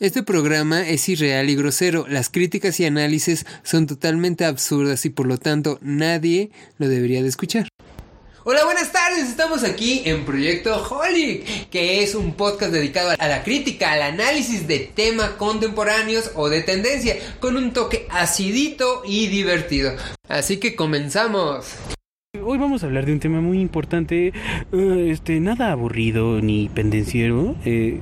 Este programa es irreal y grosero. Las críticas y análisis son totalmente absurdas y por lo tanto nadie lo debería de escuchar. Hola, buenas tardes. Estamos aquí en Proyecto Holic, que es un podcast dedicado a la crítica, al análisis de temas contemporáneos o de tendencia, con un toque acidito y divertido. Así que comenzamos. Hoy vamos a hablar de un tema muy importante, eh, este, nada aburrido ni pendenciero, eh,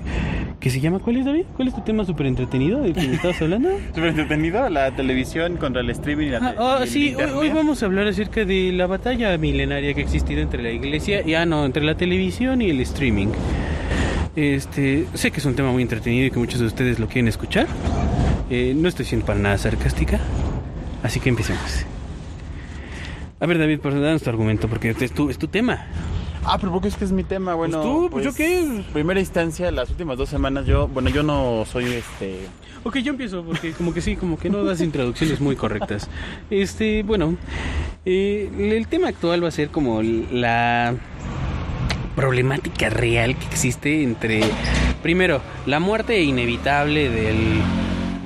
que se llama, ¿cuál es David? ¿Cuál es tu tema súper entretenido del que me estabas hablando? Súper entretenido, la televisión contra el streaming y la Ah, ah, sí, hoy, vamos a hablar acerca de la batalla milenaria que ha existido entre la iglesia y, ah, no, entre la televisión y el streaming. Este, sé que es un tema muy entretenido y que muchos de ustedes lo quieren escuchar. Eh, no estoy siendo para nada sarcástica, así que empecemos. A ver, David, por danos tu argumento, porque este es tu, es tu tema. Ah, pero porque es que es mi tema, bueno. tú, pues, ¿yo qué? Primera instancia, las últimas dos semanas yo, bueno, yo no soy este... Ok, yo empiezo porque como que sí, como que no das introducciones muy correctas. Este, bueno, eh, el tema actual va a ser como la problemática real que existe entre, primero, la muerte inevitable del,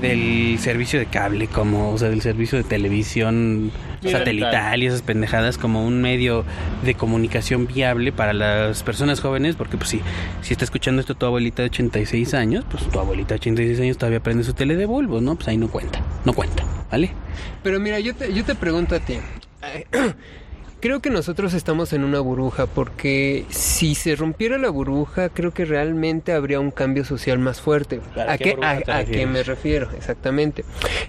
del servicio de cable, como, o sea, del servicio de televisión satelital y esas pendejadas como un medio de comunicación viable para las personas jóvenes, porque pues sí, si está escuchando esto tu abuelita de 86 años, pues tu abuelita de 86 años todavía prende su tele de bulbos, ¿no? Pues ahí no cuenta, no cuenta, ¿vale? Pero mira, yo te, yo te pregunto a ti. Creo que nosotros estamos en una burbuja porque si se rompiera la burbuja, creo que realmente habría un cambio social más fuerte. ¿A ¿A qué a- qué me refiero? Exactamente.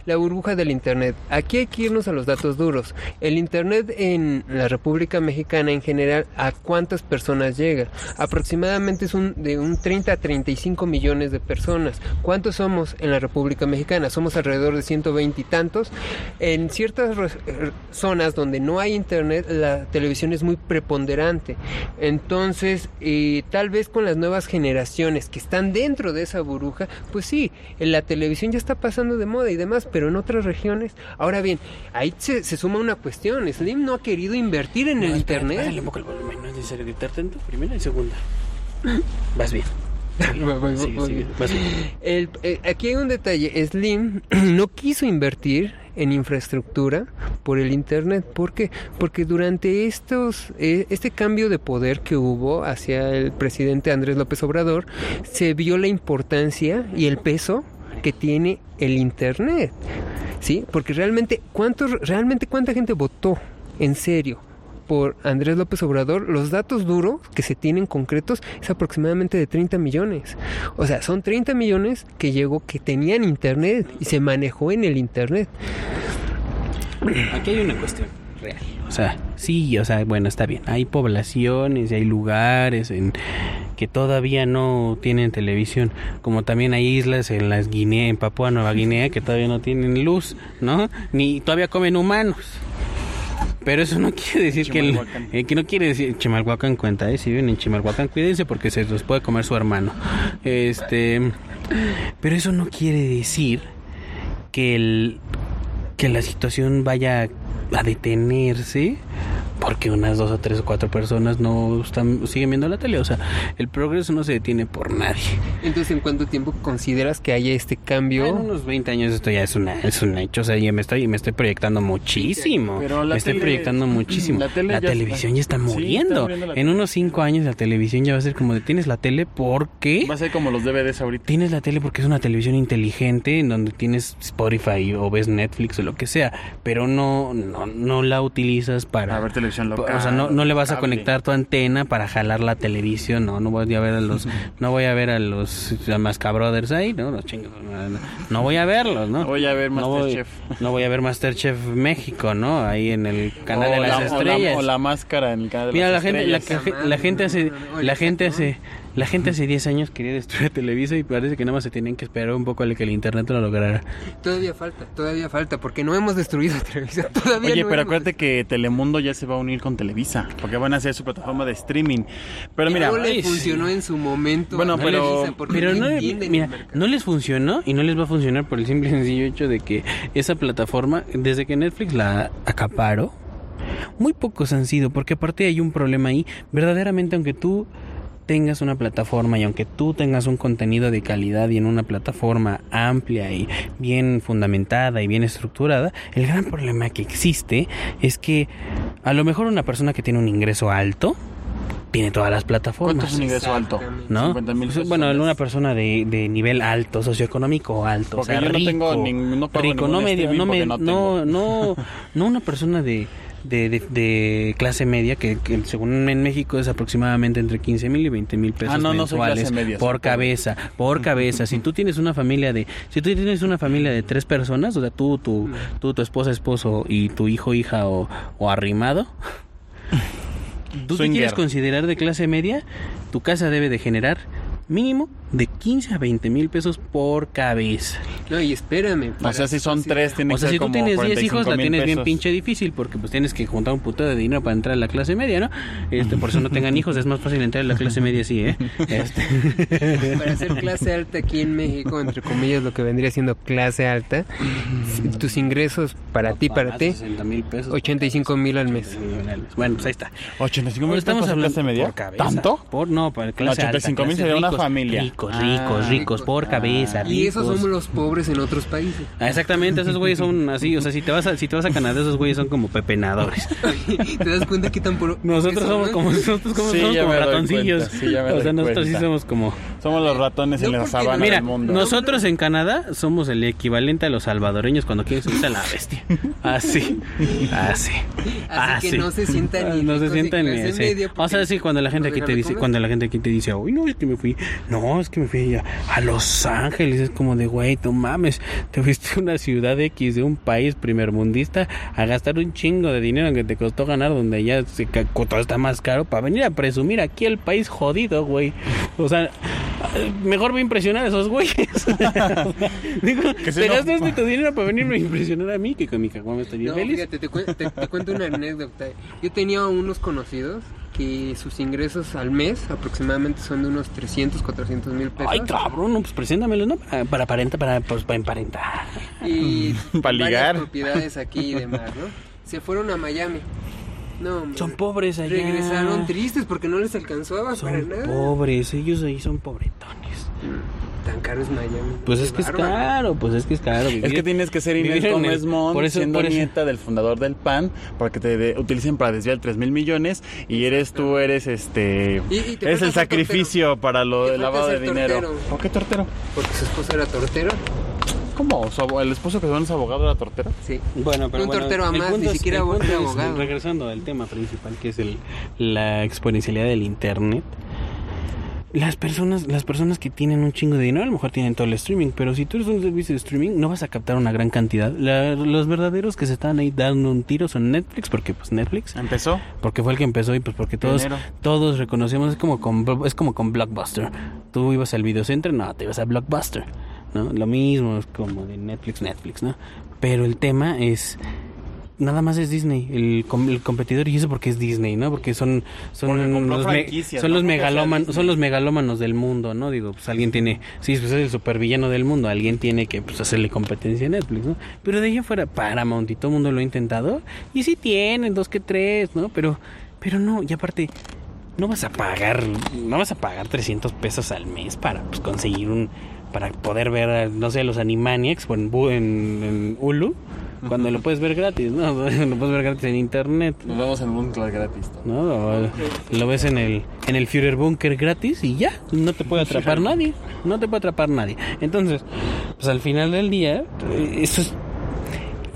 La burbuja del Internet. Aquí hay que irnos a los datos duros. El Internet en la República Mexicana en general, ¿a cuántas personas llega? Aproximadamente es un, de un 30 a 35 millones de personas. ¿Cuántos somos en la República Mexicana? Somos alrededor de 120 y tantos. En ciertas eh, zonas donde no hay internet, la televisión es muy preponderante. Entonces, eh, tal vez con las nuevas generaciones que están dentro de esa burbuja, pues sí, en la televisión ya está pasando de moda y demás, pero en otras regiones. Ahora bien, ahí se, se suma una cuestión. Slim no ha querido invertir en el internet. Bájale un poco el volumen, no es necesario gritar tanto, primera y segunda. Vas bien. El- eh, aquí hay un detalle. Slim no quiso invertir en infraestructura por el internet. ¿Por qué? Porque durante estos, eh, este cambio de poder que hubo hacia el presidente Andrés López Obrador, se vio la importancia y el peso que tiene el internet. ¿Sí? Porque realmente, ¿cuántos, realmente cuánta gente votó en serio? Por Andrés López Obrador, los datos duros que se tienen concretos es aproximadamente de 30 millones. O sea, son 30 millones que llegó, que tenían internet y se manejó en el internet. Aquí hay una cuestión real. O sea, sí, o sea, bueno, está bien. Hay poblaciones y hay lugares en que todavía no tienen televisión, como también hay islas en las Guinea, en Papua Nueva Guinea que todavía no tienen luz, ¿no? Ni todavía comen humanos. Pero eso no quiere decir que, el, eh, que no quiere decir Chimalhuacán cuenta, ¿eh? Si viven en Chimalhuacán, cuídense porque se los puede comer su hermano. Este, pero eso no quiere decir que el que la situación vaya a detenerse porque unas dos o tres o cuatro personas no están siguen viendo la tele, o sea, el progreso no se detiene por nadie. Entonces, ¿en cuánto tiempo consideras que haya este cambio? En unos 20 años esto ya es una es un hecho, o sea, ya me estoy me estoy proyectando muchísimo. Pero la me estoy tele- proyectando muchísimo. la La, tele ya televisión está- ya está Sí, está muriendo. la en unos 5 años la televisión ya va a ser como de tienes la tele porque Va a ser como los DVDs ahorita. Tienes la tele porque es una televisión inteligente en donde tienes Spotify o ves Netflix o lo que sea, pero no no, no la utilizas para A ver televisión local. o sea, no, no le vas a conectar tu antena para jalar la televisión, no, no voy a ver a los no voy a ver a los Masca Brothers ahí, no, los chingos, no, no, no voy a verlos, ¿no? No voy a ver No voy- Masterchef. No voy a ver Masterchef México, ¿no? Ahí en el canal O de las la- o la- estrellas. O la, máscara en el canal de Mira, la las gente, la, estrellas. la gente hace, No, no, no, la gente hace, la gente hace 10 años quería destruir a Televisa y parece que nada más se tenían que esperar un poco a que el internet lo lograra. Todavía falta, todavía falta, porque no hemos destruido Televisa. Todavía Oye, no pero hemos acuérdate que Telemundo ya se va a unir con Televisa, porque van a hacer su plataforma de streaming. Pero Y mira, no le ay, sí. funcionó en su momento. Bueno, a pero- Pero no, entienden mira, no les funcionó y no les va a funcionar por el simple y sencillo hecho de que esa plataforma, desde que Netflix la acaparó, muy pocos han sido, porque aparte hay un problema ahí, verdaderamente aunque tú tengas una plataforma y aunque tú tengas un contenido de calidad y en una plataforma amplia y bien fundamentada y bien estructurada, el gran problema que existe es que a lo mejor una persona que tiene un ingreso alto, tiene todas las plataformas. ¿Cuánto es un ingreso alto? ¿no? 50 mil Pues, bueno, una persona de, de nivel alto, socioeconómico alto, Porque o sea, yo no rico, tengo nin- no pago rico, no medio, streaming no, me- no no, no, no una persona de, de, de, de clase media que, que según en México es aproximadamente entre 15 mil y 20 mil pesos Ah, no, no mensuales media, soy por cabeza, por cabeza. si tú tienes una familia de, si tú tienes una familia de tres personas, o sea, tú, tu, tú, tu esposa, esposo y tu hijo, hija o, o arrimado. ¿Tú te quieres considerar de clase media? Tu casa debe de generar mínimo de 15 a 20 mil pesos por cabeza. No, y espérame. O sea, si son tres, tiene O que sea, ser si tú como tienes 10 45 hijos, la mil tienes bien pinche difícil porque pues tienes que juntar un puto de dinero para entrar a la clase media, ¿no? Este, por eso no tengan hijos, es más fácil entrar a la clase media así, ¿eh? Este, Para ser clase alta aquí en México, entre comillas, lo que vendría siendo clase alta, tus ingresos para ti, para ti, 60 mil pesos. 85 mil al mes. Bueno, pues ahí está. 85 Bueno, mil estamos pesos hablando clase media. por cabeza. ¿Tanto? Por, no, para clase 85,000 alta, sería una ricos, familia. Ricos, Ah. ricos, ricos, por cabeza, ricos. Y esos somos los pobres en otros países. Ah, Exactamente, esos güeyes son así, o sea, si te vas a, si te vas a Canadá, esos güeyes son como pepenadores. ¿Te das cuenta que tan por Nosotros somos como, nosotros como, Sí, somos ratoncillos. cuenta, sí, o sea, nosotros sí somos como... Somos los ratones en No, la porque sabana Mira, del mundo. nosotros en Canadá somos el equivalente a los salvadoreños cuando quieren subirse a la bestia. Así, así. Así que no se sientan ni No se sientan ni así. media, O sea, sí, cuando la gente no aquí te dice, cuando la gente aquí te dice, uy, no, es que me fui, no, es que me fui a, a Los Ángeles, es como de, güey, no mames, te fuiste a una ciudad X de un país primermundista a gastar un chingo de dinero que te costó ganar donde allá se, todo está más caro para venir a presumir aquí el país jodido, güey. O sea, mejor me impresionar a esos güeyes. Digo, Que te no- gastaste tu dinero para venirme a impresionar a mí, que con mi caguama estaría No, feliz. fíjate, te, cuen- te- te cuento una anécdota. Yo tenía unos conocidos que sus ingresos al mes aproximadamente son de unos 300, 400 mil pesos. Ay, cabrón, no, pues preséntamelos, ¿no? Para, para aparentar, para, pues, para emparentar. y Pa' ligar. propiedades aquí y demás, ¿no? Se fueron a Miami. No, hombre. Son pobres allá. Regresaron tristes porque no les alcanzaba para Son nada. pobres, ellos ahí son pobretones. Tan caro es Miami. Pues es que es caro, pues es que es caro. Es que tienes que ser Inés el- Gómez Mont, por eso- siendo por eso- nieta del fundador del PAN, para que te de- utilicen para desviar 3 mil millones y eres tú, eres este... Y- falta el sacrificio para lo falta lavado de dinero. tortero. ¿Por qué tortero? Porque su esposo era tortero. ¿Cómo? ¿Su abo- ¿El esposo que se es abogado era tortero? Sí. Bueno, pero Un bueno, tortero a más, ni es- siquiera es, abogado. regresando al tema principal, que es el, la exponencialidad del internet. Las personas, las personas que tienen un chingo de dinero a lo mejor tienen todo el streaming, pero si tú eres un servicio de streaming no vas a captar una gran cantidad. La- los verdaderos que se están ahí dando un tiro son Netflix, porque pues Netflix, ¿Empezó? porque fue el que empezó y pues porque todos, todos reconocemos es como con, es como con Blockbuster. Tú ibas al videocentro, no, te ibas a Blockbuster, ¿no? Lo mismo es como de Netflix, Netflix, ¿no? Pero el tema es nada más es Disney, el, com- el competidor y eso porque es Disney, ¿no? Porque son son Porque los, me- son ¿no? los son los megalómanos del mundo, ¿no? Digo, pues alguien tiene, sí, pues es el supervillano del mundo, alguien tiene que pues hacerle competencia a Netflix, ¿no? Pero de ahí afuera Paramount y todo el mundo lo ha intentado y sí tienen dos que tres, ¿no? Pero pero no, y aparte no vas a pagar, no vas a pagar 300 pesos al mes para pues, conseguir un, para poder ver, no sé, los Animaniacs o en, en, en Hulu, cuando lo puedes ver gratis, ¿no? Lo puedes ver gratis en internet, Nos vemos en un club gratis. ¿no? ¿no? Lo ves en el, en el Führer Bunker gratis y ya, no te puede atrapar nadie, no te puede atrapar nadie. Entonces, pues al final del día, eh, eso es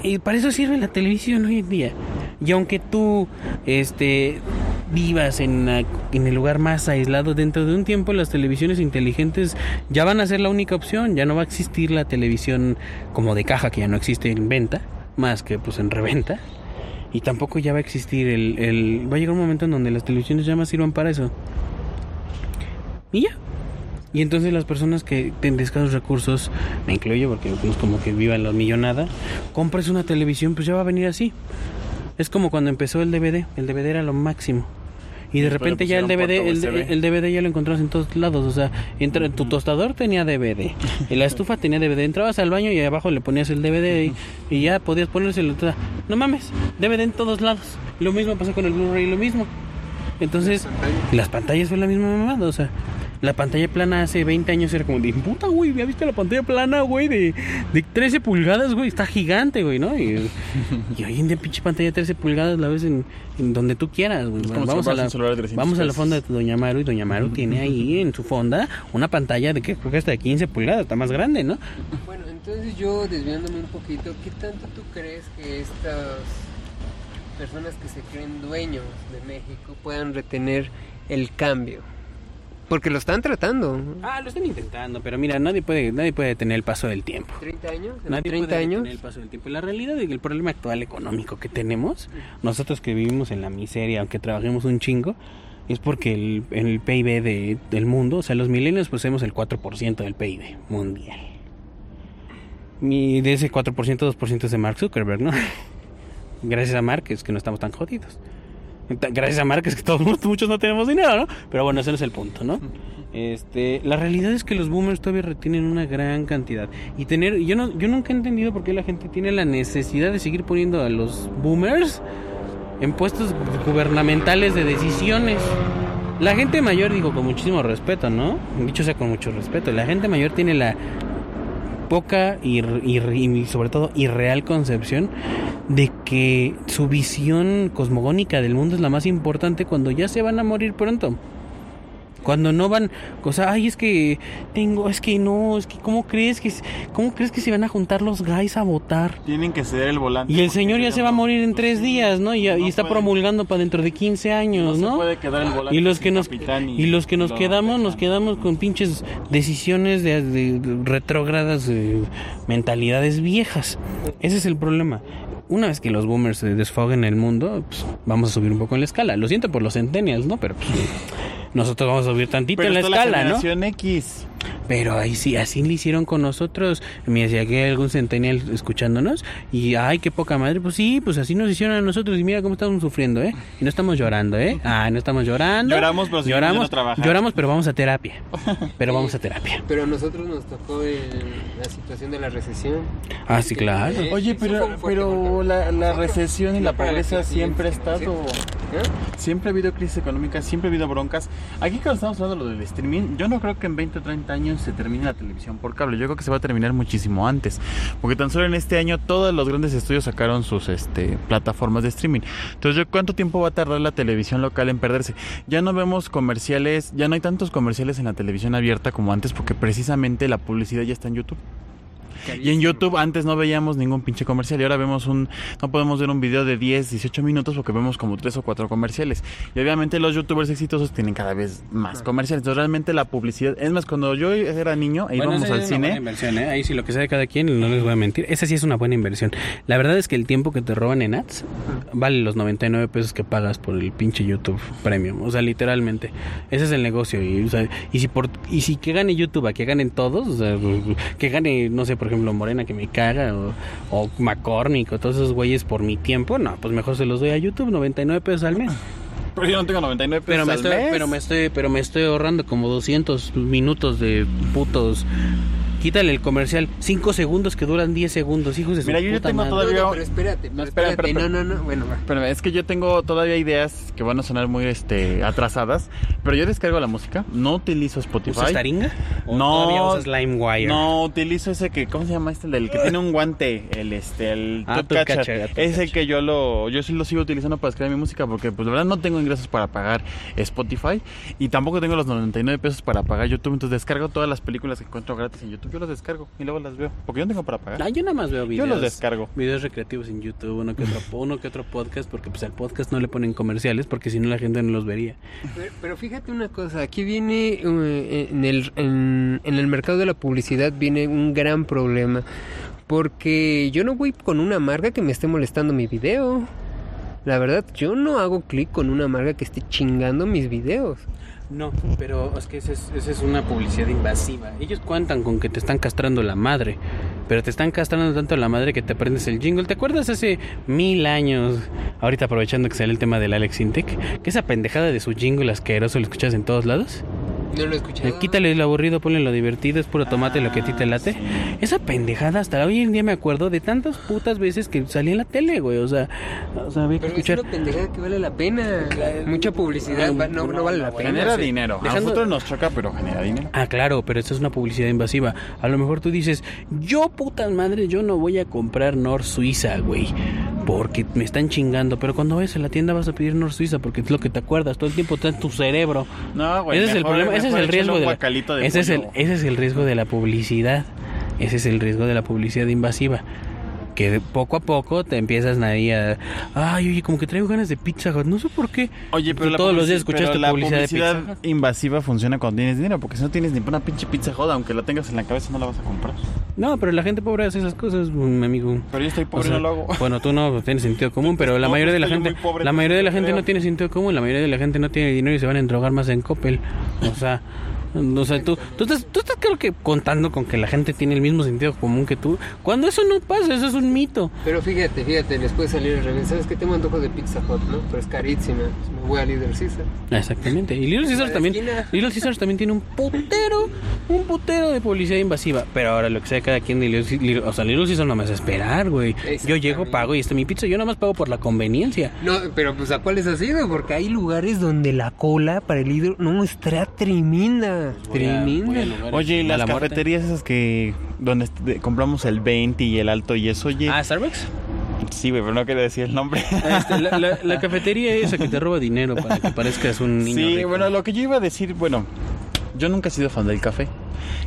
y para eso sirve la televisión hoy en día. Y aunque tú este vivas en, la- en el lugar más aislado dentro de un tiempo las televisiones inteligentes ya van a ser la única opción, ya no va a existir la televisión como de caja que ya no existe en venta, más que pues en reventa. Y tampoco ya va a existir el. Va a llegar un momento en donde las televisiones ya más sirvan para eso. Y ya. Y entonces las personas que tienen escasos recursos, me incluyo porque es como que vivan la millonada, compres una televisión, pues ya va a venir así. Es como cuando empezó el DVD, el DVD era lo máximo. Y de Después repente ya el DVD, el, DVD ya lo encontrabas en todos lados, o sea, entra, tu tostador tenía DVD, y la estufa tenía DVD, entrabas al baño y abajo le ponías el DVD y, y ya podías ponérselo. toda- No mames, DVD en todos lados. Lo mismo pasó con el Blu-ray, lo mismo. Entonces, las pantallas son la misma mamada, o sea, la pantalla plana hace 20 años era como de puta, güey, ¿ya viste la pantalla plana, güey? De, de 13 pulgadas, güey, está gigante, güey, ¿no? Y, y hoy en día, pinche pantalla de 13 pulgadas la ves en, en donde tú quieras, güey. Vamos, a la, un celular de 300 vamos a la pesos. fonda de Doña Maru y Doña Maru tiene ahí en su fonda una pantalla de que creo que hasta de 15 pulgadas, está más grande, ¿no? Bueno, entonces yo desviándome un poquito, ¿qué tanto tú crees que estas personas que se creen dueños de México puedan retener el cambio? Porque lo están tratando. Ah, lo están intentando, pero mira, nadie puede, nadie puede detener el paso del tiempo. ¿30 años? ¿En Nadie 30 puede años? detener el paso del tiempo. La realidad es que el problema actual económico que tenemos, nosotros que vivimos en la miseria, aunque trabajemos un chingo, es porque el, el PIB de- del mundo, o sea, los milenios poseemos el 4% del PIB mundial. Y de ese 4%, 2% es de Mark Zuckerberg, ¿no? Gracias a Mark es que no estamos tan jodidos. Gracias a Mark es que todos muchos no tenemos dinero, ¿no? Pero bueno, ese no es el punto, ¿no? Este, la realidad es que los boomers todavía retienen una gran cantidad y tener yo no yo nunca he entendido por qué la gente tiene la necesidad de seguir poniendo a los boomers en puestos gubernamentales de decisiones. La gente mayor, digo con muchísimo respeto, ¿no? Dicho sea con mucho respeto, la gente mayor tiene la poca y, y- y sobre todo irreal concepción de que su visión cosmogónica del mundo es la más importante cuando ya se van a morir pronto. Cuando no van, o sea, ay, es que tengo, es que no, es que cómo crees que cómo crees que se van a juntar los guys a votar? Tienen que ceder el volante. Y el señor ya se va a morir en pues tres días, ¿no? Y, está puede- promulgando para dentro de 15 años, No ¿no? se puede quedar el volante Y los que nos capitán y los que nos quedamos nos quedamos con pinches decisiones de, de- de retrógradas mentalidades viejas. Ese es el problema. Una vez que los boomers se desfoguen el mundo, pues, vamos a subir un poco en la escala. Lo siento por los centennials, ¿no? Pero pues, nosotros vamos a subir tantito Pero en la escala, ¿no? generación X. Pero ahí sí, así le hicieron con nosotros. Mira, si aquí hay algún centennial escuchándonos y ay, qué poca madre, pues sí, pues así nos hicieron a nosotros y mira cómo estamos sufriendo, ¿eh? Y no estamos llorando, ¿eh? Ah, no estamos llorando. Lloramos, pero lloramos, trabajar. lloramos, pero vamos a terapia. Pero vamos a terapia. Pero a nosotros nos tocó el- la situación de la recesión. Ah, sí, claro. Oye, pero, pero la, la recesión y la no pobreza siempre ha sí, estado... ¿Eh? Siempre ha habido crisis económica, siempre ha habido broncas. Aquí cuando estamos hablando de lo del streaming, yo no creo que en 20 o 30 años se termine la televisión por cable. Yo creo que se va a terminar muchísimo antes. Porque tan solo en este año todos los grandes estudios sacaron sus este, plataformas de streaming. Entonces, ¿yo ¿cuánto tiempo va a tardar la televisión local en perderse? Ya no vemos comerciales, ya no hay tantos comerciales en la televisión abierta como antes porque precisamente la publicidad ya está en YouTube. Y en YouTube antes no veíamos ningún pinche comercial y ahora vemos un no podemos ver un video de 10, 18 minutos porque vemos como tres o cuatro comerciales. Y obviamente los youtubers exitosos tienen cada vez más comerciales. Entonces realmente la publicidad, es más cuando yo era niño e Bueno, íbamos esa al es una buena cine, inversión, ¿eh? Ahí sí lo que sea de cada quien, no les voy a mentir. Esa sí es una buena inversión. La verdad es que el tiempo que te roban en ads vale los 99 pesos que pagas por el pinche YouTube Premium. O sea, literalmente. Ese es el negocio. Y, o sea, y si por y si que gane YouTube, a que ganen todos, o sea, que gane, no sé, por ejemplo, Morena que me caga, o, o McCormick, o todos esos güeyes por mi tiempo, no, pues mejor se los doy a YouTube, 99 pesos al mes. pero yo no tengo 99 pesos Pero me, al estoy, mes. pero me estoy pero me estoy ahorrando como 200 minutos de putos. Quítale el comercial, 5 segundos que duran 10 segundos, hijos de su Mira, yo ya puta tengo madre. todavía- No, no, pero espérate, No, espérate. espera, No, no, no. Bueno, va. Pero es que yo tengo todavía ideas que van a sonar muy este atrasadas, pero yo descargo la música, no utilizo Spotify. ¿Usas Taringa? ¿O No. todavía usas LimeWire? No, utilizo ese que, ¿cómo se llama este? El del que tiene un guante, el este, el Ah. Toothcatcher, ah, Ese Toothcatcher. que yo lo, yo sí lo sigo utilizando para descargar mi música porque pues la verdad no tengo ingresos para pagar Spotify y tampoco tengo los 99 pesos para pagar YouTube, entonces descargo todas las películas que encuentro gratis en YouTube, yo las descargo y luego las veo, porque yo no tengo para pagar. Ah, yo nada más veo videos. Yo los descargo. Videos recreativos en YouTube, uno que otro, uno que otro podcast, porque pues al podcast no le ponen comerciales, porque si no la gente no los vería. Pero, pero fíjate una cosa, aquí viene eh, en, el, en, en el mercado de la publicidad viene un gran problema. Porque yo no voy con una marca que me esté molestando mi video. La verdad, yo no hago clic con una marca que esté chingando mis videos. No, pero es que esa es, una publicidad invasiva. Ellos cuentan con que te están castrando la madre, pero te están castrando tanto la madre que te aprendes el jingle. ¿Te acuerdas hace mil años, ahorita aprovechando que sale el tema del Alex Intec, que esa pendejada de su jingle asqueroso lo escuchas en todos lados? No lo he escuchado. Eh, Quítale lo aburrido, ponle lo divertido, es puro tomate lo que a ti te late. Esa pendejada, hasta hoy en día me acuerdo de tantas putas veces que salía en la tele, güey. O sea, o sea había que Pero es escuchar. una pendejada que vale la pena. Mucha publicidad no, no vale la pena. Genera dinero. A Dejando- nosotros nos choca, pero genera dinero. Ah, claro, pero esto es una publicidad invasiva. A lo mejor tú dices, yo putas madre, yo no voy a comprar Nor Suiza, güey. Porque me están chingando. Pero cuando vayas a la tienda vas a pedir Nor Suiza porque es lo que te acuerdas. Todo el tiempo está en tu cerebro. No, güey. ese es el problema, ese es el riesgo de la, de ese es el ese es el riesgo de la publicidad. Ese es el riesgo de la publicidad invasiva. Que poco a poco te empiezas ahí a ay, oye, como que traigo ganas de Pizza Hut, no sé por qué. Oye, pero la todos los días escuchas pero tu la publicidad de publicidad Pizza Hut. invasiva funciona cuando tienes dinero, porque si no tienes ni una pinche pizza joda, aunque la tengas en la cabeza no la vas a comprar. No, pero la gente pobre hace esas cosas, mi amigo. Pero yo estoy O pobre sea, no lo hago. Bueno, tú no tienes sentido común, pero la No, mayoría de la pues, gente, pobre, la mayoría de la gente no tiene sentido común, la mayoría de la gente no tiene dinero y se van a endrogar más en Coppel. O sea, o sea, tú, tú estás, tú estás creo que contando con que la gente tiene el mismo sentido común que tú, cuando eso no pasa, eso es un mito. Pero fíjate, fíjate, les puede salir al revés. ¿Sabes qué? Tengo antojo de Pizza Hut, ¿no? Pero es carísima. Pues me voy a Little Caesar. Exactamente. Y Little Caesars la también, esquina. Little también tiene un putero, un putero de publicidad invasiva. Pero ahora lo que sea cada quien de Little, Little- o sea, Little Caesars no me hace esperar, güey. Yo llego, pago y está mi pizza, yo nada más pago por la conveniencia. No, pero pues ¿a cuáles has ido? Porque hay lugares donde la cola para el hidro no está tremenda. Tremenda. Oye, y las muerte. cafeterías esas que donde compramos el 20 y el alto y eso, oye. Ah, Starbucks. Sí, güey, pero no quería decir el nombre. Este, la, la- la cafetería esa que te roba dinero para que parezcas un niño. Sí, rico. bueno, lo que yo iba a decir, bueno, yo nunca he sido fan del café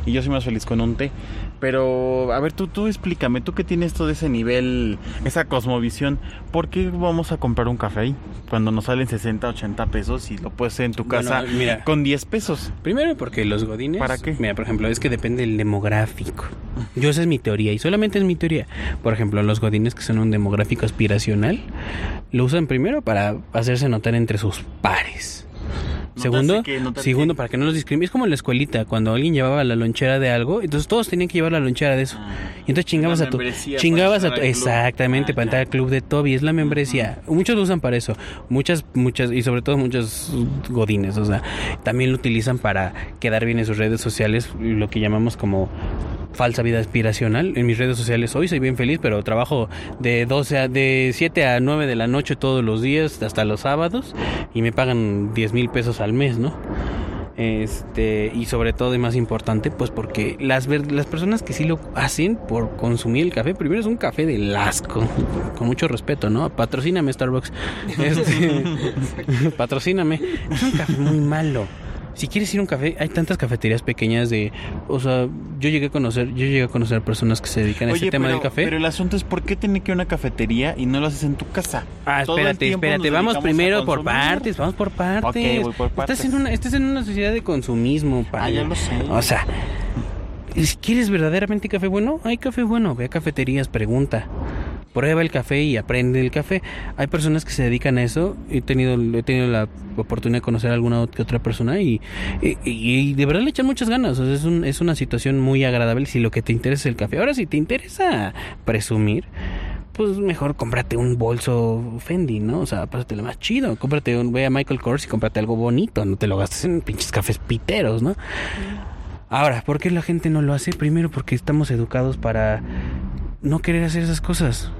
y yo soy más feliz con un té. Pero, a ver, tú, tú explícame, tú que tienes todo ese nivel, esa cosmovisión, ¿por qué vamos a comprar un café ahí? Cuando nos salen 60, 80 pesos y lo puedes hacer en tu Bueno, casa mira. con 10 pesos. Primero porque los godines... ¿Para qué? Mira, por ejemplo, es que depende del demográfico. Yo esa es mi teoría y solamente es mi teoría. Por ejemplo, los godines que son un demográfico aspiracional lo usan primero para hacerse notar entre sus pares. Segundo, notar segundo para que no los discrimine. Es como en la escuelita, cuando alguien llevaba la lonchera de algo, entonces todos tenían que llevar la lonchera de eso. Y entonces chingabas a tu... Chingabas a tu... Exactamente, Ah, para entrar al club de Toby. Es la membresía. Muchos lo usan para eso. Muchas, muchas, y sobre todo muchos godines. O sea, también lo utilizan para quedar bien en sus redes sociales, lo que llamamos como falsa vida aspiracional. En mis redes sociales hoy soy bien feliz, pero trabajo de 12 a, de 7 a 9 de la noche todos los días, hasta los sábados, y me pagan 10 mil pesos al mes, ¿no? Este, y sobre todo, y más importante, pues porque las, las personas que sí lo hacen por consumir el café, primero es un café de asco, con mucho respeto, ¿no? Patrocíname Starbucks. Este, patrocíname. Es un café muy malo. Si quieres ir a un café, hay tantas cafeterías pequeñas de, o sea, yo llegué a conocer, yo llegué a conocer personas que se dedican a ese tema pero, del café. pero el asunto es ¿por qué tiene que ir a una cafetería y no lo haces en tu casa? Ah, Todo espérate, espérate. Vamos primero por partes, vamos por partes. Ok, voy por partes. Estás en una, estás en una sociedad de consumismo, pa. Ah, ya lo sé. O sea, si ¿quieres verdaderamente café bueno? Hay café bueno, ve a cafeterías, pregunta. Prueba el café y aprende el café. Hay personas que se dedican a eso. He tenido, he tenido la oportunidad de conocer a alguna otra persona y, de verdad le echan muchas ganas. Es, un- es una situación muy agradable si lo que te interesa es el café. Ahora, si te interesa presumir, pues mejor cómprate un bolso Fendi, ¿no? O sea, pásatela más chido. Cómprate un, ve a Michael Kors y cómprate algo bonito. No te lo gastes en pinches cafés piteros, ¿no? Ahora, ¿por qué la gente no lo hace? Primero porque estamos educados para no querer hacer esas cosas.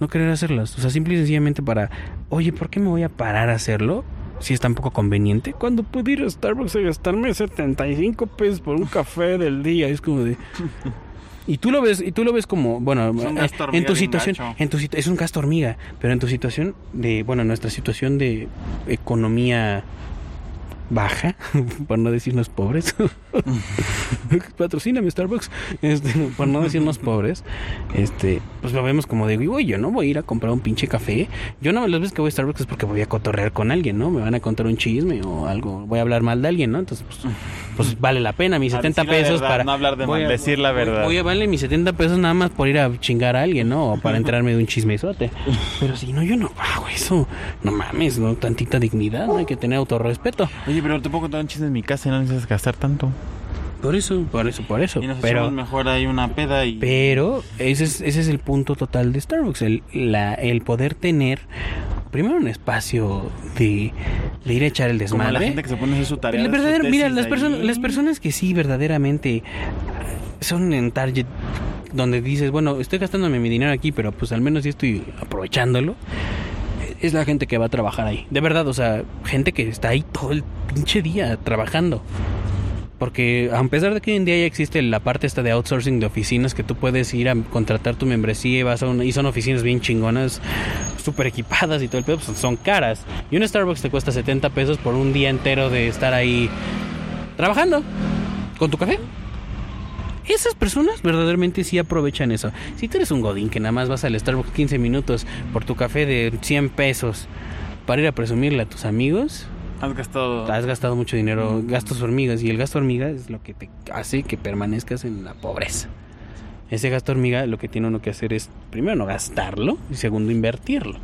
No querer hacerlas. O sea, simple y sencillamente para, oye, ¿por qué me voy a parar a hacerlo? Si es tan poco conveniente. Cuando puedo ir a Starbucks a gastarme 75 pesos por un café del día. Es como de... Y tú lo ves, y tú lo ves como, bueno, en tu situación, en tu es un gasto hormiga, pero en tu situación de, bueno, nuestra situación de economía baja, por no decirnos pobres. Patrocíname Starbucks, este, por no decirnos pobres. Este, pues lo vemos como de, güey, yo no voy a ir a comprar un pinche café. Yo no las veces que voy a Starbucks es porque voy a cotorrear con alguien, ¿no? Me van a contar un chisme o algo, voy a hablar mal de alguien, ¿no? Entonces, pues, pues vale la pena mis A 70 decir la pesos verdad, para no hablar de mal, decir la verdad. Voy a vale mis 70 pesos nada más por ir a chingar a alguien, ¿no? O para entrarme de un chismesote. Pero si no, yo no hago eso. No mames, no tantita dignidad, no hay que tener autorrespeto. Oye, pero te puedo contar un chiste en mi casa y no necesitas gastar tanto. Por eso, por eso, por eso. Y nos Pero mejor ahí una peda y... Pero ese es, ese es el punto total de Starbucks, el, la, el poder tener primero un espacio de, de ir a echar el Como desmadre. la gente que se pone su tarea. Su mira, las, personas las personas que sí verdaderamente son en target donde dices, bueno, estoy gastándome mi dinero aquí, pero pues al menos sí estoy aprovechándolo. Es la gente que va a trabajar ahí. De verdad, o sea, gente que está ahí todo el pinche día trabajando. Porque a pesar de que hoy en día ya existe la parte esta de outsourcing de oficinas que tú puedes ir a contratar tu membresía y vas a una, son oficinas bien chingonas, súper equipadas y todo el pedo, pues son caras. Y un Starbucks te cuesta 70 pesos por un día entero de estar ahí trabajando con tu café. Esas personas verdaderamente sí aprovechan eso. Si tú eres un godín que nada más vas al Starbucks 15 minutos por tu café de 100 pesos para ir a presumirle a tus amigos, Has gastado. has gastado mucho dinero, gastos hormigas, y el gasto hormiga es lo que te hace que permanezcas en la pobreza. Ese gasto hormiga lo que tiene uno que hacer es, primero, no gastarlo, y segundo, invertirlo.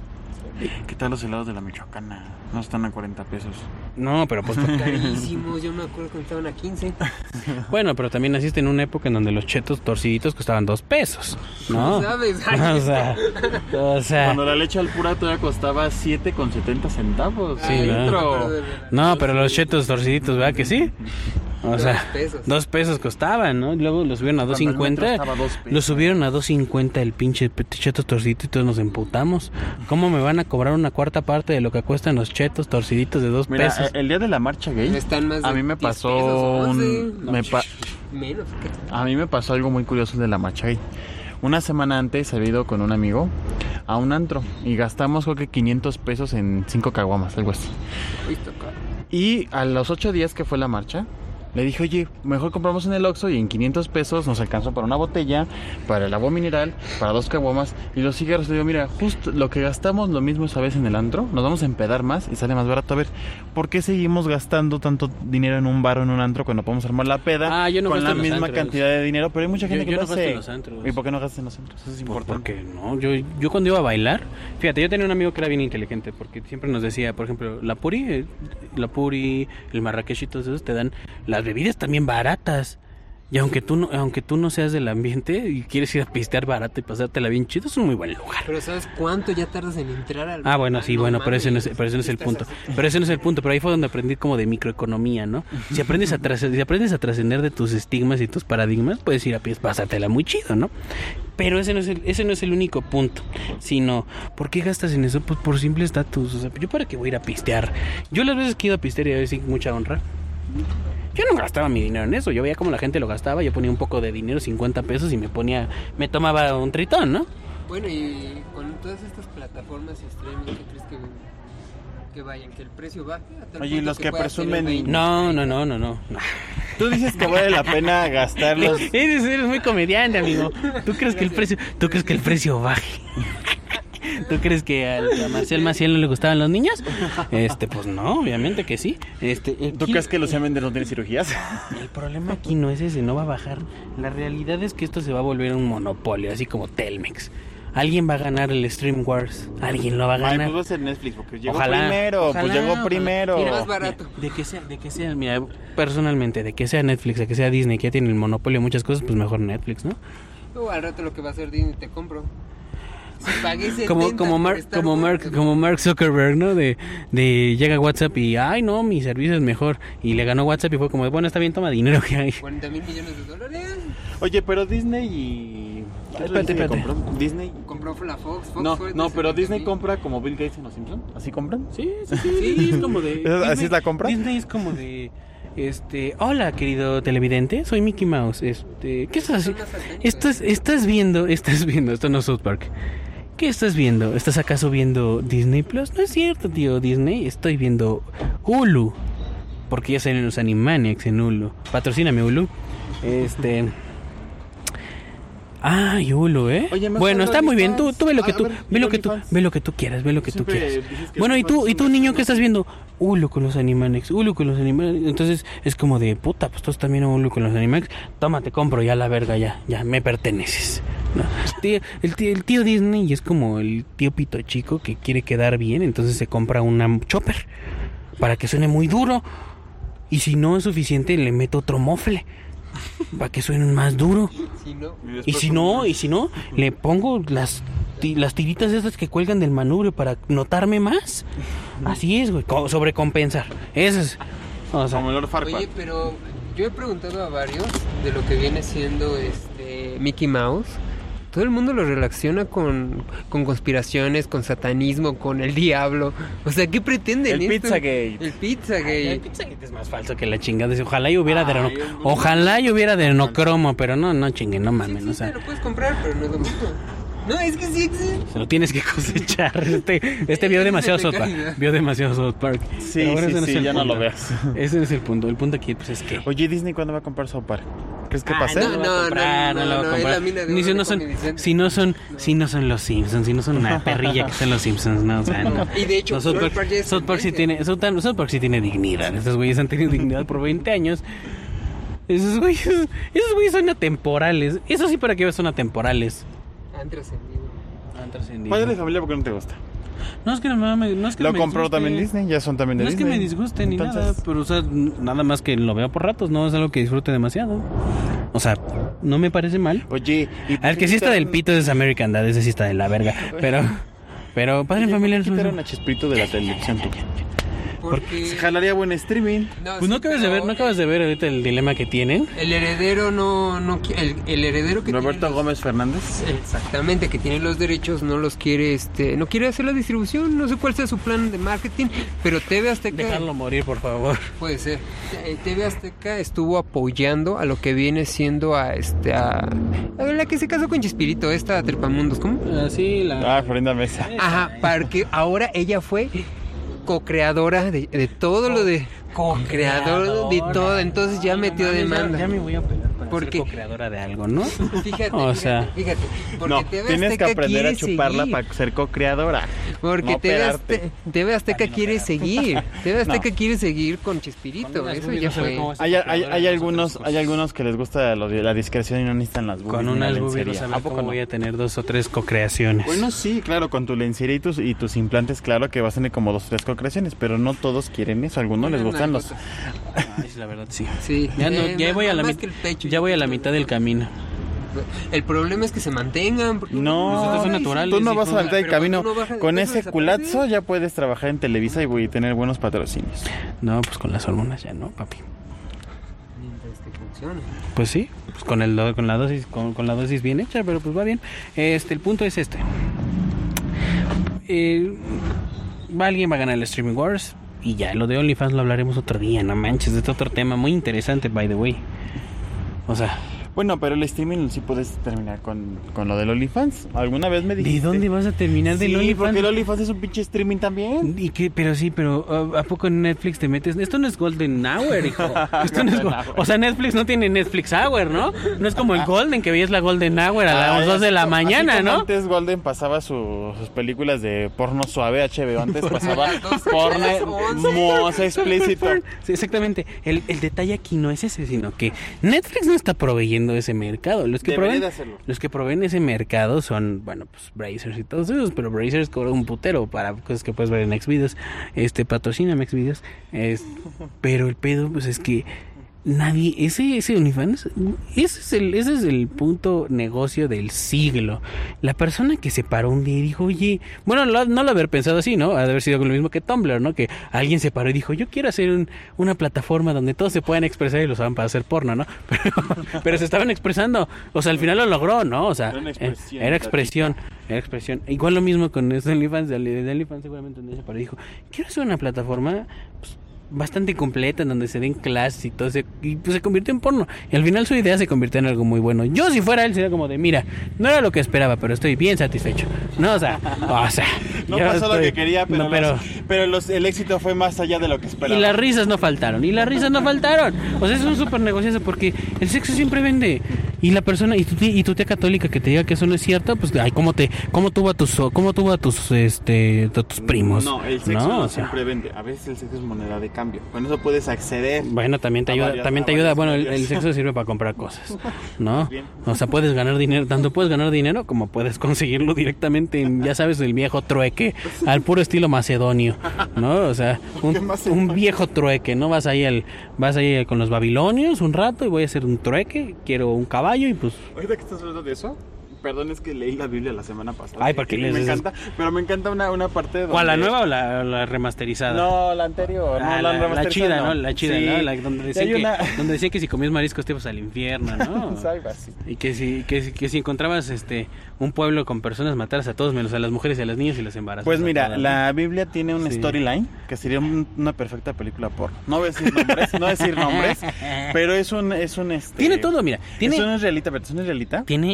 ¿Qué tal los helados de la Michoacana? No están a 40 pesos. No, pero pues... Carísimos, yo me acuerdo cuando estaban a 15. bueno, pero también naciste en una época en donde los chetos torciditos costaban dos pesos, ¿no? ¿Sabes? o sea, o sea... Cuando la leche al pura todavía costaba 7,70 centavos. Sí, ¿no? No, pero los chetos torciditos, ¿verdad que sí? O Dos sea, pesos. dos pesos costaban, ¿no? Luego los subieron a Cuando el metro 2.50. estaba a dos pesos. Lo subieron a 2.50 el pinche chetos torciditos y todos nos emputamos. ¿Cómo me van a cobrar una cuarta parte de lo que cuestan los chetos torciditos de dos Mira, pesos? el día de la marcha gay, Están más de a mí me 10 pasó pesos, un... 11. me pa- Menos. A mí me pasó algo muy curioso de la marcha gay. Una semana antes había ido con un amigo a un antro y gastamos creo que 500 pesos en 5 caguamas, algo así. Y a los 8 días que fue la marcha, le dije, oye, mejor compramos en el Oxxo y en 500 pesos nos alcanzó para una botella, para el agua mineral, para dos caguamas y los cigarros. Le digo, mira, justo lo que gastamos lo mismo esa vez en el antro, nos vamos a empedar más y sale más barato. A ver, ¿por qué seguimos gastando tanto dinero en un bar o en un antro cuando podemos armar la peda Ah, yo no con la misma antros. cantidad de dinero? Pero hay mucha gente Yo- que yo lo no gasto hace. en los antros. ¿Y por qué no gastas en los antros? Eso es Pues importante. porque no, yo, yo cuando iba a bailar, fíjate, yo tenía un amigo que era bien inteligente porque siempre nos decía, por ejemplo, la puri, eh, la puri, el marrakech y todos esos te dan las bebidas también baratas. Y aunque tú no, aunque tú no seas del ambiente y quieres ir a pistear barato y pasártela bien chido, es un muy buen lugar. Pero ¿sabes cuánto ya tardas en entrar al Ah, bueno, sí, no bueno, pero ese no es, mames, pero ese no es el punto. así. Pero ese no es el punto, pero ahí fue donde aprendí como de microeconomía, ¿no? Si aprendes a si aprendes a trascender de tus estigmas y tus paradigmas, puedes ir a pies, pasártela muy chido, ¿no? Pero ese no es el, ese no es el único punto, sino ¿por qué gastas en eso? Pues por simple estatus, o sea, yo para qué voy a ir a pistear. Yo las veces que he ido a pistear y a veces mucha honra. Yo no gastaba mi dinero en eso, yo veía como la gente lo gastaba, yo ponía un poco de dinero, 50 pesos y me ponía me tomaba un tritón, ¿no? Bueno, y con todas estas plataformas y streaming, ¿qué crees que, que vayan? ¿Que el precio baje? Oye, y los que presumen un y- 20? No, no, no, no, no. no. Tú dices que vale la pena gastarlos. Eres, eres muy comediante, amigo. ¿Tú crees que el precio, tú crees que el precio baje? ¿Tú crees que al- a Marcial Maciel no le gustaban los niños? Este, pues no, obviamente que sí. Este, ¿Tú aquí- crees que Lucía Méndez no tiene cirugías? el problema aquí no es ese, no va a bajar. La realidad es que esto se va a volver un monopolio, así como Telmex. Alguien va a ganar el Stream Wars. Alguien lo va a Ay, ganar. pues va a ser Netflix porque llegó Ojalá, primero. ojalá, pues llegó ojalá. primero. Mira, más barato. De que sea, de que sea, mira, personalmente, de que sea Netflix, de que sea Disney, que ya tiene el monopolio de muchas cosas, pues mejor Netflix, ¿no? Al rato lo que va a hacer Disney te compro. Si pagué 70 como como Mark como Mark como Mark Zuckerberg no de, de llega WhatsApp y ay no mi servicio es mejor y le ganó WhatsApp y fue como bueno está bien toma dinero que hay 40 mil millones de dólares. Oye, pero Disney y. ¿qué Espérate, espérate. compró? Disney. Compró la Fox. Fox No, fue no, pero 70 Disney mil. compra como Bill Gates en los Simpsons. ¿Así compran? sí sí sí, es como de ¿Así Disney- es la compra? Disney es como de este hola querido televidente soy Mickey Mouse este qué estás estás estás viendo estás viendo esto no es South Park ¿Qué estás viendo? ¿Estás acaso viendo Disney Plus? No es cierto, tío Disney. Estoy viendo Hulu. Porque ya salen los Animaniacs en Hulu. Patrocíname Hulu. Este. Ay, Hulu, ¿eh? Oye, bueno, está muy bien. Tú, tú ve lo que tú, ver, ve lo que ¿y tú, ve lo que tú quieras, ve lo que tú quieras. que Bueno, y tú, y tú niño, ¿qué estás viendo? Hulu con los Animaniacs, Hulu con los Animaniacs. Entonces es como de puta, pues tú también Hulu con los Animaniacs. Toma, te compro ya la verga, ya, ya, me perteneces. No, tío- el, tío, el tío Disney es como el tío pito chico que quiere quedar bien, entonces se compra una chopper para que suene muy duro. Y si no es suficiente, le meto otro mofle para que suene más duro. Si no, Y si no, y si no, le pongo las las tiritas esas que cuelgan del manubrio para notarme más. Así es, güey, co- sobrecompensar. Eso es. O sea, Como Farquaad. Oye, pero yo he preguntado a varios de lo que viene siendo este Mickey Mouse. Todo el mundo lo relaciona con, con conspiraciones, con satanismo, con el diablo. O sea, ¿qué pretenden? El esto? Pizzagate. El Pizzagate. el Pizzagate es más falso que la chingada. Ojalá yo hubiera de Ay, ojalá yo hubiera de enocromo, pero no, no chinguen, no Sí mamen, o sea, lo puedes comprar, pero no es lo mismo. No, es que sí existe. se lo tienes que cosechar. Este, este vio demasiado de South Park. Vio demasiado South Park. Sí, bueno, sí, ese no es sí, el ya no lo punto. veas. Ese es el punto. El punto aquí pues es que Oye, Disney, ¿cuándo va a comprar South Park? ¿Crees que Ah, pase? no, lo va a no, comprar, no, no, es la mina de Ni si no son, si no son, si no son los Simpsons, si no son una perrilla que son los Simpsons, no, o sea, no. Y de hecho, No, South, Park, South Park sí tiene, South, Park- South Park sí tiene dignidad. Estos güeyes han tenido dignidad por 20 años. Esos güeyes, esos güeyes son atemporales. Eso sí para que veas son atemporales. Han trascendido. Han trascendido. Padre de familia, ¿por qué no te gusta? No es que no me, no es que Lo me compró disguste. también Disney, ya son también de No es que Disney. me disguste ni nada, pero o sea, nada más que lo veo por ratos, no es algo que disfrute demasiado. O sea, no me parece mal. Oye, y Al que sí está del pito es American Dad, ese sí está de la verga. Pero, pero padre en familia es Quitaron a Chespirito de la televisión, tú. Porque... Se jalaría buen streaming. Pues no sí, acabas de ver, no acabas de ver ahorita el dilema que tienen. El heredero no... no el, el heredero que Roberto tiene los- Gómez Fernández. Exactamente, que tiene los derechos, no los quiere, este, no quiere hacer la distribución, no sé cuál sea su plan de marketing, pero TV Azteca Dejarlo morir, por favor. puede ser. Eh, TV Azteca estuvo apoyando a lo que viene siendo a este a, a la que se casó con Chespirito, esta Trepamundos, ¿cómo? Así la. Ah, Florinda Mesa. Ajá, porque ahora ella fue co-creadora de, de todo lo de co-creadora de todo, entonces ya metió demanda. Ya, ya me voy a pelar para ¿Por ser co-creadora de algo, ¿no? Fíjate, O fíjate, sea, fíjate, porque No, TV tienes que aprender a chuparla seguir. para ser co-creadora. Porque no TV. Azte- TV Azteca quiere seguir. TV Azteca quiere seguir con unas Eso ya no fue. Hay, algunos, hay cosas. algunos que les gusta la discreción y no necesitan las boobies. Con unas boobies no lencería. saber ¿A poco cómo no? voy a tener dos o tres co-creaciones. Bueno, sí, claro, con tu lencería y tus, y tus implantes, claro que vas a tener como dos o tres co-creaciones, pero no todos quieren eso, a algunos les gustan los... Ay, sí, la verdad, sí. Sí. Ya, no, Eh, ya más- voy a la más mit- que el pecho, ya voy a la mitad del camino. El problema es que se mantengan. No, Nosotros son naturales, tú no vas a hijo. saltar el Pero cuando camino. de Con ese culazo ya puedes trabajar en Televisa y voy a tener buenos patrocinios. No, pues con las hormonas ya no, papi. Mientras que funcione. Pues sí, pues con el con la dosis con, con la dosis bien hecha, pero pues va bien. Este el punto es este. Eh, va alguien va a ganar el Streaming Wars y ya lo de OnlyFans lo hablaremos otro día, no manches, este otro tema muy interesante by the way. O sea, Bueno, pero el streaming sí puedes terminar con, con lo del OnlyFans. ¿Alguna vez me ¿de dijiste? dónde vas a terminar del Sí, OnlyFans? porque el OnlyFans es un pinche streaming también. ¿Y qué? Pero sí, pero ¿a- ¿a poco en Netflix te metes? Esto no es Golden Hour, hijo. Esto no es o sea, Netflix no tiene Netflix Hour, ¿no? No es como el Golden, que veías la Golden Hour a las Ay, 2 de la mañana, así como ¿no? Antes Golden pasaba su- sus películas de porno suave HBO. Antes pasaba las 12, porno las 11. moza explícito. Sí, exactamente. El, el detalle aquí no es ese, sino que Netflix no está proveyendo ese mercado. Los que, Debería proveen, los que proveen ese mercado son, bueno, pues Brazers y todos esos, pero Brazers cobra un putero para cosas que puedes ver en Xvideos. Este, patrocina Xvideos. Es, pero el pedo, pues es que nadie, ese, ese OnlyFans, ese es, el, ese es el punto negocio del siglo. La persona que se paró un día y dijo, oye, bueno, lo- no lo haber pensado así, ¿no? Ha de haber sido lo mismo que Tumblr, ¿no? Que alguien se paró y dijo, yo quiero hacer un- una plataforma donde todos se puedan expresar y lo usaban para hacer porno, ¿no? Pero, pero se estaban expresando. O sea, al final lo logró, ¿no? O sea, Era eh, expresión, era expresión, era expresión. Igual lo mismo con OnlyFans, de de OnlyFans seguramente un día se paró y dijo, quiero hacer una plataforma pues, bastante completa en donde se den clases y todo se, y pues se convirtió en porno y al final su idea se convirtió en algo muy bueno yo si fuera él sería como de mira no era lo que esperaba pero estoy bien satisfecho no o sea o sea No pasó lo estoy- que quería, pero, no, pero los- pero los- el éxito fue más allá de lo que esperaba. y las risas no faltaron y las risas no faltaron o sea es un súper negociazo porque el sexo siempre vende y la persona y tu, tía- y tu tía católica que te diga que eso no es cierto pues ay cómo te cómo tuvo a tus cómo tuvo a tus este a tus primos No, el sexo No, no, o sea, siempre vende. A veces el sexo es moneda de cambio. Con eso puedes acceder. Bueno, también te ayuda, varias- también te ayuda, bueno, el, el sexo sirve para comprar cosas, ¿no? O sea, puedes ganar dinero, tanto puedes ganar dinero como puedes conseguirlo directamente en, ya sabes, el viejo trueque, al puro estilo macedonio, ¿no? O sea, un, un viejo trueque, ¿no? Vas ahí al, vas ahí con los babilonios un rato y voy a hacer un trueque, quiero un caballo y pues, Ahorita que estás hablando de eso, Perdón, es que leí la Biblia la semana pasada. Ay, porque me lees esas- encanta, pero me encanta una, una parte donde... ¿Cuál, la nueva o la, la remasterizada? No, la anterior. no, Ah, la, la, la chida, ¿no? La chida, Sí. ¿no? La, donde, hay que, una... donde decía que si comías mariscos te ibas al infierno, ¿no? Y que si, que, si- que si encontrabas este un pueblo con personas, mataras a todos, menos a las mujeres y a las niñas y las embarazas. Pues mira, la Biblia tiene un Sí. storyline que sería un- una perfecta película porno. No voy a decir nombres, no voy a decir nombres, pero es un es un este Tiene todo, mira. Tiene, Es un israelita, pero es un israelita. tiene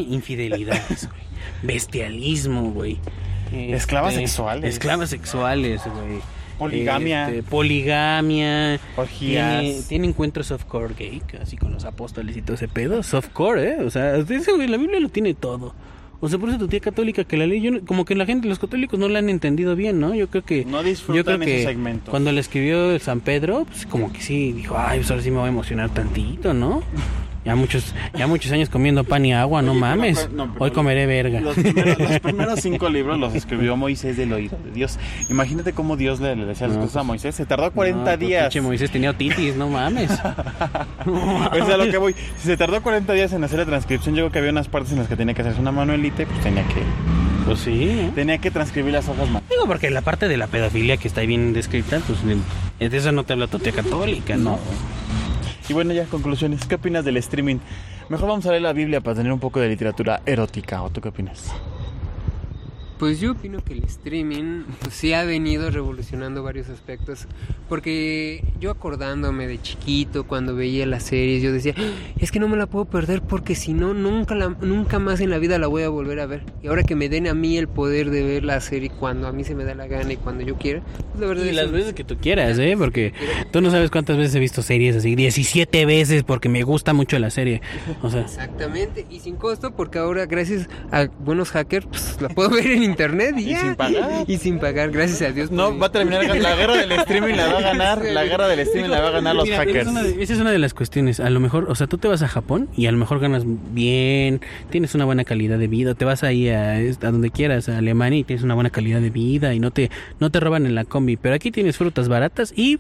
güey. Bestialismo, güey. Esclavas Este, sexuales. Esclavas sexuales, güey. Poligamia. Este, poligamia. Orgías. Tiene, tiene encuentros softcore gay, así con los apóstoles y todo ese pedo. Softcore, ¿eh? O sea, güey, la Biblia lo tiene todo. O sea, por eso tu tía católica que la ley, yo como que la gente, los católicos no la han entendido bien, ¿no? Yo creo que... No yo creo disfrutan que ese segmento. cuando le escribió el San Pedro, pues como que sí, dijo, ay, pues ahora sí me voy a emocionar tantito, ¿no? Ya muchos, ya muchos años comiendo pan y agua, no Oye, mames. acuer- no, pero Hoy comeré verga. Los primeros, los primeros cinco libros los escribió Moisés del oído de Dios. Imagínate cómo Dios le, le decía las No, cosas a pues, Moisés. Se tardó 40 No, pues, días. Moisés tenía otitis, no mames. O sea, lo que voy. Si se tardó 40 días en hacer la transcripción, yo creo que había unas partes en las que tenía que hacerse una manuelita y pues tenía que, Pues sí. ¿eh? tenía que transcribir las hojas más. Digo, porque la parte de la pedofilia que está ahí bien descrita, pues de de eso no te habla tu tía católica, ¿no? Y bueno, ya conclusiones. ¿Qué opinas del streaming? Mejor vamos a leer la Biblia para tener un poco de literatura erótica. ¿O tú qué opinas? Pues yo opino que el streaming pues, sí ha venido revolucionando varios aspectos. Porque yo acordándome de chiquito, cuando veía las series, yo decía, "Ah, es que no me la puedo perder porque si no, nunca, la, nunca más en la vida la voy a volver a ver. Y ahora que me den a mí el poder de ver la serie cuando a mí se me da la gana y cuando yo quiera, pues la verdad Y es las veces que tú quieras, ¿eh? Porque tú no sabes cuántas veces he visto series así, 17 veces porque me gusta mucho la serie. O sea, Exactamente, y sin costo porque ahora gracias a buenos hackers pues, la puedo ver en internet y, Y ya. sin pagar. Y sin pagar, gracias a Dios. No, va a terminar la guerra del streaming, la va a ganar. La guerra del streaming la va a ganar los Mira, esa hackers. es una de- Esa es una de las cuestiones. A lo mejor, o sea, tú te vas a Japón y a lo mejor ganas bien, tienes una buena calidad de vida. Te vas ahí a, a donde quieras, a Alemania y tienes una buena calidad de vida y no te, no te roban en la combi. Pero aquí tienes frutas baratas y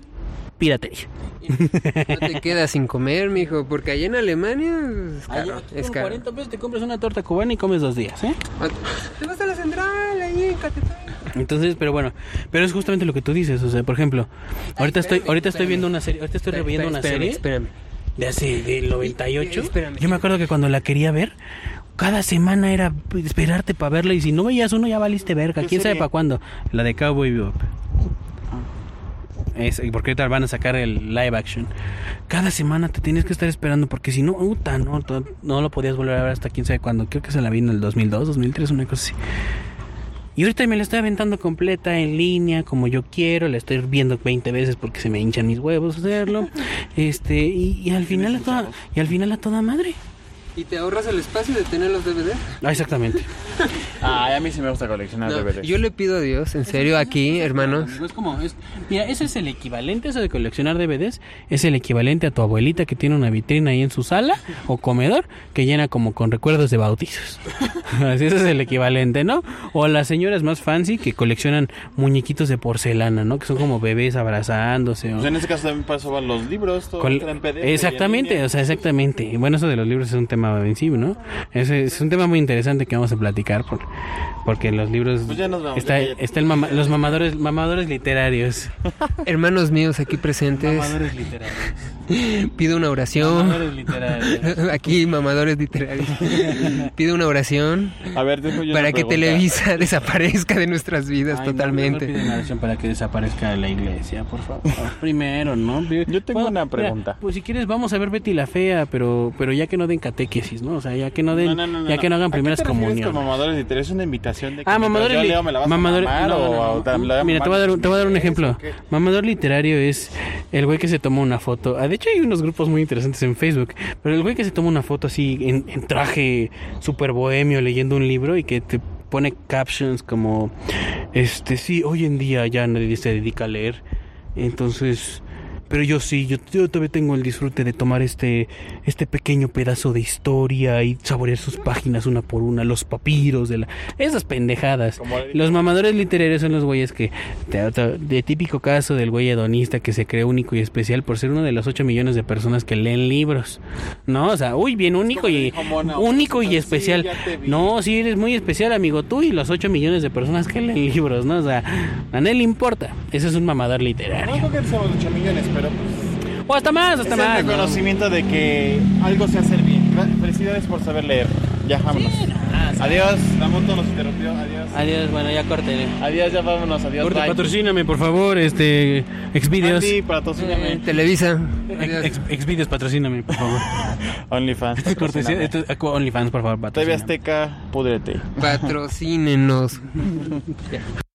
piratería. No te quedas sin comer, mijo, porque allá en Alemania es caro. es caro. pesos te compras una torta cubana y comes dos días, ¿eh? Te vas a la central, ahí en. Entonces, pero bueno, pero es justamente lo que tú dices, o sea, por ejemplo, ahorita estoy, espérame, ahorita estoy espérame. viendo una serie, ahorita estoy reviendo una Espérame, serie Espérame. de hace del 98. Eh, espérame. Yo me acuerdo que cuando la quería ver, cada semana era esperarte para verla y si no veías uno ya valiste verga. ¿Qué ¿Quién sabe para cuándo? La de Cowboy Bebop. Es, porque ahorita van a sacar el live action. Cada semana te tienes que estar esperando porque si no, puta, no, no lo podías volver a ver hasta quién sabe cuándo. Creo que se la vi en el 2002, 2003, una cosa así. Y ahorita me la estoy aventando completa en línea, como yo quiero, la estoy viendo 20 veces porque se me hinchan mis huevos hacerlo. Este, y, y al final a toda, y al final a toda madre. ¿Y te ahorras el espacio de tener los DVD? Ah, exactamente. Ay, a mí sí me gusta coleccionar No, DVDs. yo le pido a Dios, en serio, aquí, hermanos. Es como, es, mira, ese es el equivalente, eso de coleccionar DVDs, es el equivalente a tu abuelita que tiene una vitrina ahí en su sala o comedor que llena como con recuerdos de bautizos. Así ese es el equivalente, ¿no? O las señoras más fancy que coleccionan muñequitos de porcelana, ¿no? Que son como bebés abrazándose. o- Pues en ese caso también para eso van los libros, todo Col- entra en PDF y en exactamente, o sea, exactamente. Y Bueno, eso de los libros es un tema en sí, ¿no? Es, es un tema muy interesante que vamos a platicar por, porque los libros Pues ya nos vamos, está, ya, ya. está el mama- los mamadores mamadores literarios. Hermanos míos aquí presentes, Mamadores literarios. pido una oración. Mamadores literarios. Aquí, mamadores literarios. Pido una oración A ver, tengo yo para que pregunta. Televisa desaparezca de nuestras vidas Ay, no, totalmente. no piden oración para que desaparezca la iglesia, por favor. Primero, ¿no? Yo tengo Bueno, una mira, pregunta. pues si quieres vamos a ver Betty la fea, pero pero ya que no den catequesis, ¿no? O sea, ya que no den No, no, no, no, ya que no hagan ¿A qué primeras comuniones. mamadores literarios? ¿Es una invitación de que Ah, mamadores yo li- leo me la vas mamadores- a mamar no, no, o no, te la voy a Mira, te voy a dar un, te voy a dar un mamar? ejemplo. Mamador literario es el güey que se toma una foto. De hecho hay unos grupos muy interesantes en Facebook, pero el güey que se toma una foto así en, en traje súper bohemio leyendo un libro y que te pone captions como este sí, hoy en día ya nadie se dedica a leer. Entonces, pero yo sí, yo, yo todavía tengo el disfrute de tomar este, este pequeño pedazo de historia y saborear sus páginas una por una, los papiros de la... Esas pendejadas. Los mamadores literarios son los güeyes que... De, de típico caso del güey hedonista que se cree único y especial por ser uno de los 8 millones de personas que leen libros. No, o sea, uy, bien único y Mona, único y especial. no, sí eres muy especial, amigo. Tú y los 8 millones de personas que leen libros, ¿no? O sea, a nadie le importa. Ese es un mamador No literario. creo que seamos 8 millones, pero pues, O hasta más, es hasta el más. ¿no? reconocimiento de que algo se hace bien. Felicidades por saber leer. Ya vámonos. Adiós, la moto nos interrumpió. Adiós. Adiós, bueno, ya corte. Adiós, ya vámonos. Adiós, Corte, bye. patrocíname, por favor, este, Xvideos. Andy, patrocíname. Eh, Televisa. Ex- Xvideos, patrocíname, por favor. OnlyFans. Cortesía, patrocíname. esto- eh, OnlyFans, por favor, TV. Azteca, púdrete. Patrocínenos.